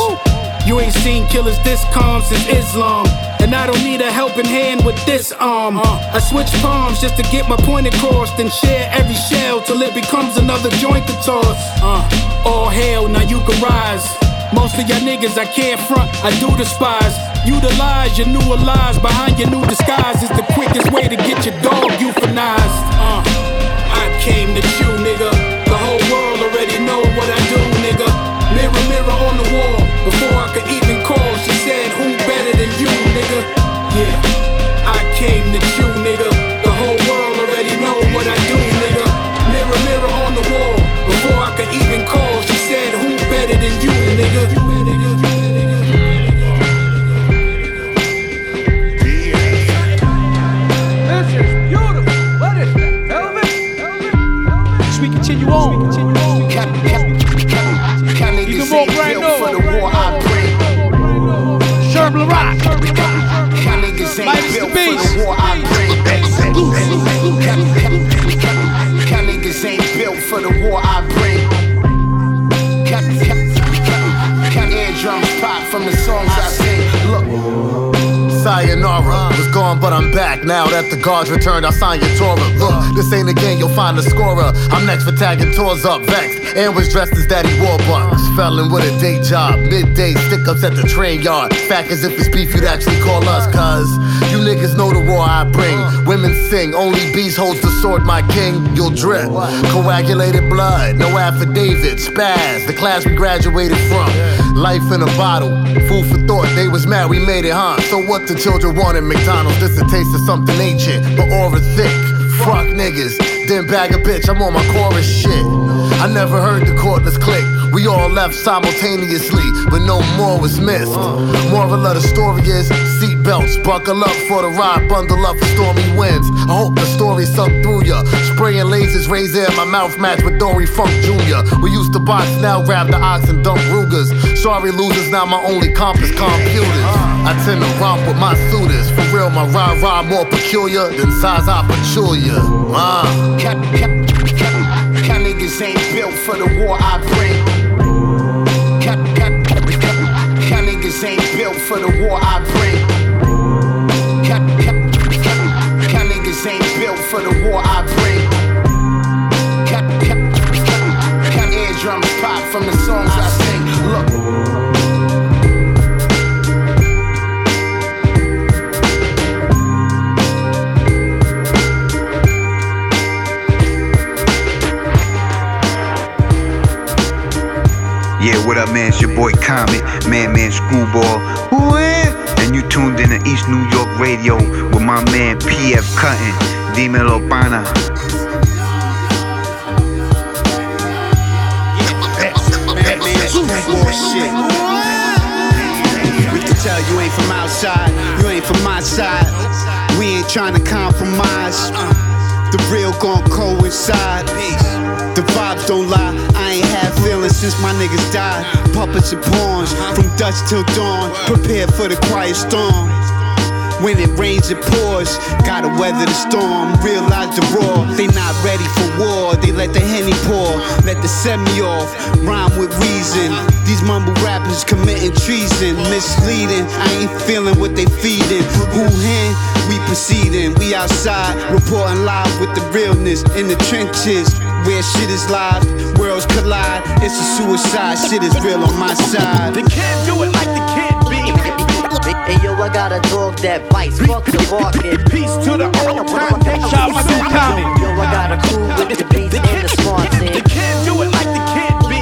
You ain't seen killers this calm since Islam. And I don't need a helping hand with this arm. I switch palms just to get my point across, then share every shell till it becomes another joint to toss. Uh, all hail, now you can rise. Most of y'all niggas I can't front, I do despise. Utilize your newer lies behind your new disguise. It's the quickest way to get your dog euthanized. Uh, I came to chew, rock. Y'all niggas ain't built for the war I bring. Y'all niggas ain't built for the war I bring. Eardrums pop from the songs I sing. Look. Sayonara was gone, but I'm back. Now that the guards returned, I'll sign your Torah. Look, this ain't a game, you'll find the scorer. I'm next for tagging tours up, vexed. And was dressed as Daddy Warbucks. Felon with a day job, midday stick ups at the train yard. Fact as if it's beef, you'd actually call us, cuz you niggas know the war I bring. Women sing, only beast holds the sword, my king. You'll drip. Coagulated blood, no affidavit, spaz. The class we graduated from. Life in a bottle, food for thought. They was mad, we made it, huh? So what the children wanted McDonald's? This a taste of something ancient, but aura thick. Fuck niggas, then bag a bitch, I'm on my chorus shit. I never heard the cordless click. We all left simultaneously, but no more was missed. Moral of the story is seatbelts, buckle up for the ride, bundle up for stormy winds. I hope the story sunk through ya. Spraying lasers, raise air, my mouth match with Dory Funk Jr. We used to box, now grab the ox and dump Rugers. Sorry losers, now my only comp is computers. I tend to romp with my suitors. For real, my rah rah more peculiar than Zaza Pachulia. Uh. Cap, cap, cap, cap niggas ain't built for the war I bring. Cap niggas ain't built for the war I bring. Cap niggas ain't built for the war I bring. Cap eardrums pop from the songs I sing. Look. Yeah, what up, man? It's your boy Comet, Man Man Screwball. And you tuned in to East New York Radio with my man PF Cuttin, Dímelo Pana. shit. We can tell you ain't from outside, you ain't from my side. We ain't trying to compromise. The real gon' coincide. The vibes don't lie. Had feelings since my niggas died. Puppets and pawns, from dusk till dawn. Prepare for the quiet storm. When it rains, it pours. Gotta weather the storm, realize the roar. They not ready for war, they let the henny pour. Let the semi off, rhyme with reason. These mumble rappers committing treason, misleading. I ain't feeling what they feeding. Who hand? We proceeding. We outside, reporting live with the realness in the trenches. Where shit is live, worlds collide. It's a suicide, shit is real on my side. They can't do it like the kid be. Hey yo, I got a dog that bites. Fuck the barking. Peace to the old time. Shout my dude Tommy. Yo, I got a crew with the beats and the smarts in. They can't do it like the kid be.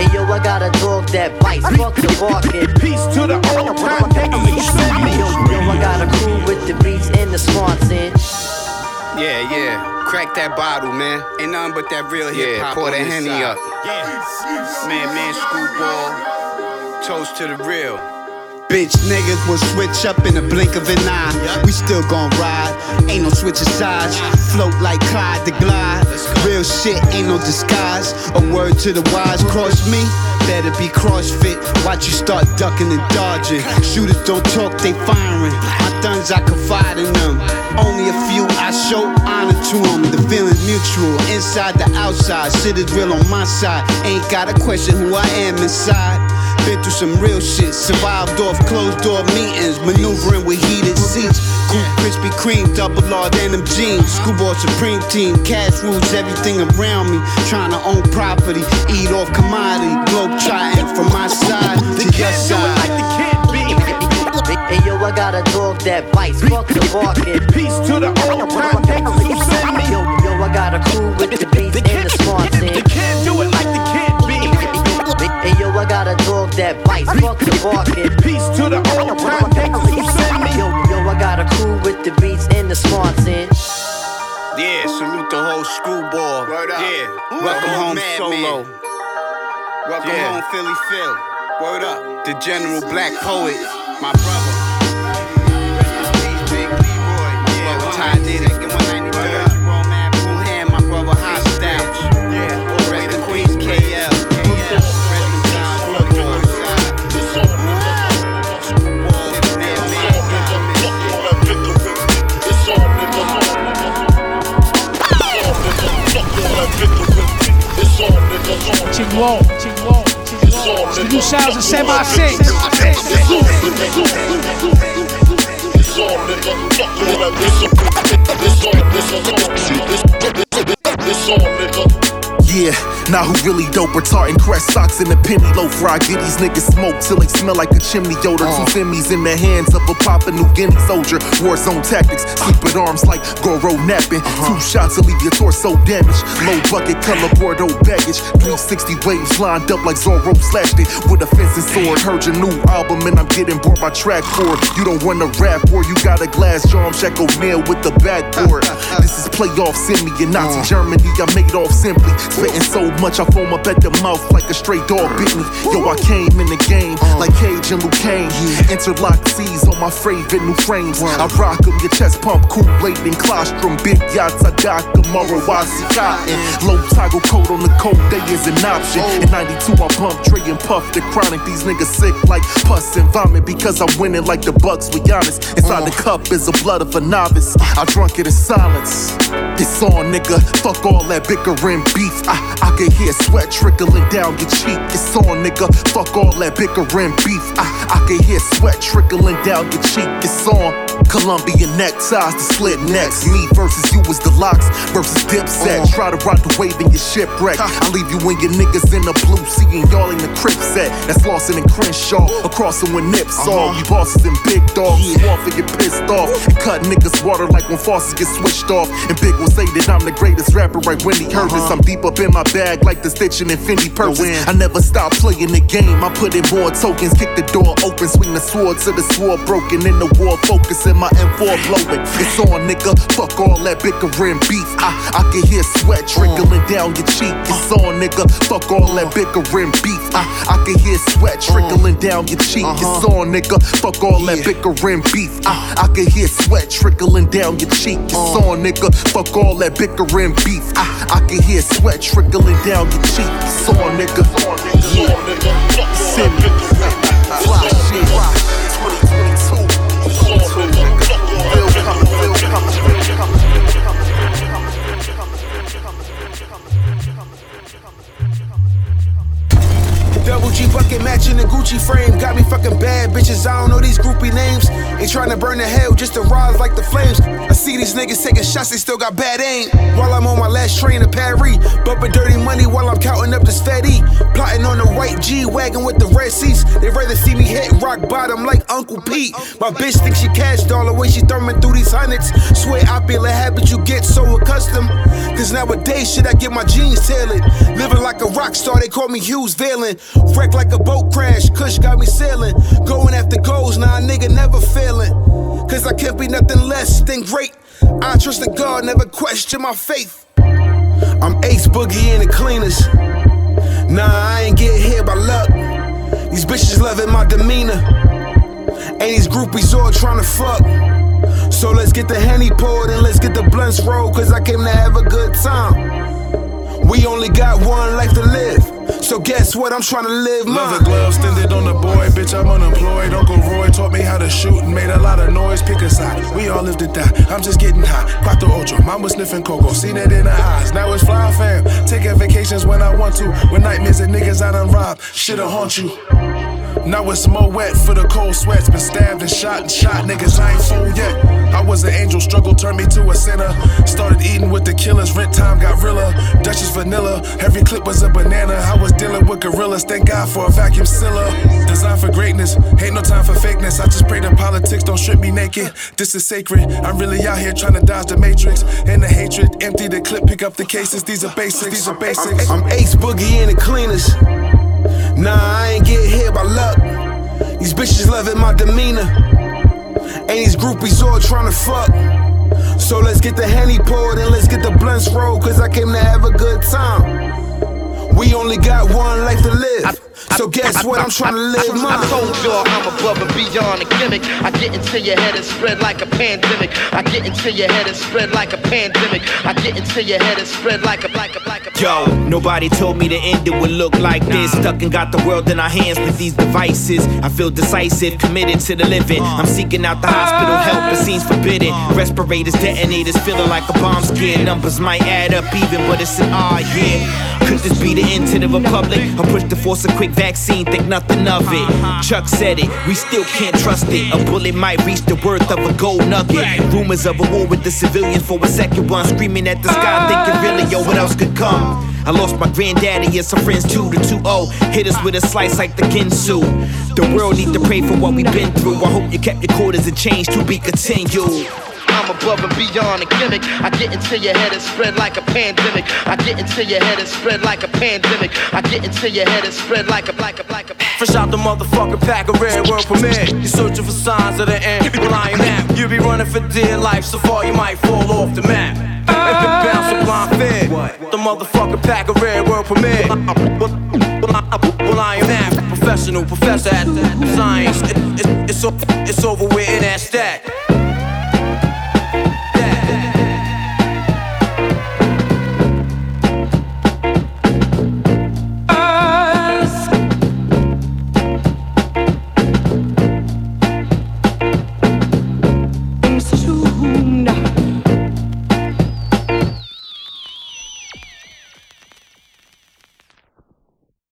Hey yo, I got a dog that bites. Fuck the barking. Peace to the old time. Yo, yo, I got a crew with the beats and the smarts in. Yeah, yeah. Crack that bottle, man. Ain't nothing but that real hip hop. Yeah, pour that henny up. Yeah. Man, man, screwball. Toast to the real. Bitch niggas will switch up in the blink of an eye. We still gon' ride, ain't no switching sides. Float like Clyde the Glide. Real shit, ain't no disguise. A word to the wise, cross me. Better be CrossFit. Watch you start ducking and dodging. Shooters don't talk, they firing. My guns, I confide in them. Only a few, I show honor to them. The feeling's mutual, inside the outside. Shit is real on my side. Ain't gotta question who I am inside. Been through some real shit, survived off closed door meetings, maneuvering with heated seats. Cool Krispy Kreme, double R denim jeans, schoolboy supreme team, cash rules everything around me. Trying to own property, eat off commodity, globe trotting from my side to your side. Hey yo, I got a dog that bites. Fuck the barking. Peace to the old time. Yo, yo, I got a crew with the beats and the smarts in. They can't do it like the kid be. Hey yo, I got a dog that bites. Fuck the barking. Peace to the old time. Yo, yo, I got a crew with the beats and the smarts in. Yeah, salute the whole screwball. Yeah, welcome home solo. Welcome home Philly Phil. Word up, the General Black Poet, my brother. how I did it. Second 193, roll hand, my brother hostile. Yeah, or the Queen's KL. Chingwon, Chingwon, Chingwon. New sounds of semi-six. Yeah, now who really dope? Retarding crest socks in the penny loaf. Where I get these niggas smoke till they smell like a chimney odor. Two uh. semis in the hands of a Papua New Guinea soldier. War zone tactics, sleep at arms like Goro napping. Uh-huh. Two shots to leave your torso damaged. Low bucket color Bordeaux baggage. 360 waves lined up like Zorro slashed it with a fencing sword. Heard your new album and I'm getting bored by track four. You don't wanna rap or you got a glass jar. I'm Shaq O'Neal with the backboard. This is playoff semi in Nazi uh. Germany. I made off simply. Spitting so much I foam up at the mouth like a stray dog bit me. Yo, I came in the game like Cage and Luke Kane. Interlocked C's on my favorite new frames. I rock rock 'em, your chest pump, Kool-Aid and colostrum. Big yachts, I got I see cotton. Low toggle coat on the cold day is an option. In 92, I pump Dre and puff the chronic. These niggas sick like pus and vomit because I'm winning like the Bucks, we honest. Inside the cup is the blood of a novice. I drunk it in silence. It's on, nigga. Fuck all that bickering beef. I, I can hear sweat trickling down your cheek. It's on, nigga. Fuck all that bickering beef. I, I can hear sweat trickling down your cheek. It's on. Colombian neckties to slit necks. Me versus you is the LOX versus dipset. Try to ride the wave in your shipwreck. I leave you and your niggas in the blue sea and y'all in the crib set. That's Lawson and Crenshaw. Across them with nips all. We bosses and big dogs. Swarf and get pissed off. And cut niggas water like when faucets get switched off. And Big will say that I'm the greatest rapper right when he heard this. I'm deep up in my bag like the stitching and Fendi purpose. I never stop playing the game. I put in more tokens, kick the door open, swing the sword to the sword broken. In the war, focusing my M4 blowing. It's on, nigga. Fuck all that bickering beef. I, I can hear sweat trickling down your cheek. It's on, nigga. Fuck all that bickering beef. I, I can hear sweat trickling down your cheek. It's on, nigga. Fuck all that bickering beef. I, I can hear sweat trickling down your cheek. It's on, nigga. Fuck all that bickering beef. I, I can hear sweat trickling down your cheek. It's on, nigga. Yeah. Send me. Fly shit. Double G bucket matching the Gucci frame. Got me fucking bad bitches. I don't know these groupie names. Ain't trying to burn the hell just to rise like the flames. I see these niggas taking shots, they still got bad aim. While I'm on my last train to Paris. Bumping dirty money while I'm counting up this fatty. Plotting on the white G wagon with the red seats. They rather see me hit rock bottom like Uncle Pete. My bitch thinks she cash doll the way she thumbing through these hundreds. Swear I feel a habit you get so accustomed. Cause nowadays shit I get my jeans tailored. Living like a rock star, they call me Hughes Valen. Wreck like a boat crash, Kush got me sailing. Going after goals, a nigga never failing. Cause I can't be nothing less than great. I trust in God, never question my faith. I'm Ace Boogie in the cleaners. Nah, I ain't get here by luck. These bitches loving my demeanor. And these groupies all trying to fuck. So let's get the henny poured and let's get the blunts rolled. Cause I came to have a good time. We only got one life to live. So guess what? I'm trying to live mine. Leather gloves extended on the boy, bitch. I'm unemployed. Uncle Roy taught me how to shoot and made a lot of noise. Pick a side. We all live to die. I'm just getting high. Quattro ocho. Mom was sniffing cocoa. Seen it in her eyes. Now it's fly fam. Taking vacations when I want to. With nightmares and niggas I done robbed. Shit'll haunt you. Now it's more wet for the cold sweats. Been stabbed and shot and shot. Niggas, I ain't full yet. I was an angel, struggle turned me to a sinner. Started eating with the killers, rent time got realer. Duchess vanilla, every clip was a banana. I was dealing with gorillas, thank God for a vacuum sealer. Designed for greatness, ain't no time for fakeness. I just pray that politics don't strip me naked. This is sacred. I'm really out here trying to dodge the matrix and the hatred. Empty the clip, pick up the cases. These are basics. These are basics. I'm Ace Boogie and the cleaners. Nah, I ain't get here by luck. These bitches loving my demeanor. And these groupies all trying to fuck. So let's get the henny poured and let's get the blunts rolled. Cause I came to have a good time. We only got one life to live. So guess what? I'm trying to live mine. I told y'all I'm above and beyond a gimmick. I get into your head and spread like a pandemic. I get into your head and spread like a pandemic. I get into your head and spread like a like a like a. Yo, nobody told me the end it would look like this. Stuck and got the world in our hands with these devices. I feel decisive, committed to the living. Uh. I'm seeking out the hospital help, it seems forbidden. Uh. Respirators, detonators, feeling like a bomb scare. Numbers might add up even, but it's an odd year. Could this be the end to the republic? I push to force a quick vaccine, think nothing of it. Uh-huh. Chuck said it, we still can't trust it. A bullet might reach the worth of a gold nugget. Rumors of a war with the civilians for a second one, screaming at the sky, ah. thinking really, yo, what else could come? I lost my granddaddy and some friends too. The 2-0 hit us with a slice like the Ginsu. The world need to pray for what we've been through. I hope you kept your quarters and change to be continued. I'm above and beyond a gimmick. I get into your head and spread like a pandemic. I get into your head and spread like a pandemic. I get into your head and spread like a like a like a. Fresh out the motherfucking pack of red world premiere. You're searching for signs of the end. Well, I am that. You be running for dear life, so far you might fall off the map. Bounce a blind fear. The motherfucking pack of red world premiere. Well, I am that professional professor at science. It, it, it's, it's over with and that's that.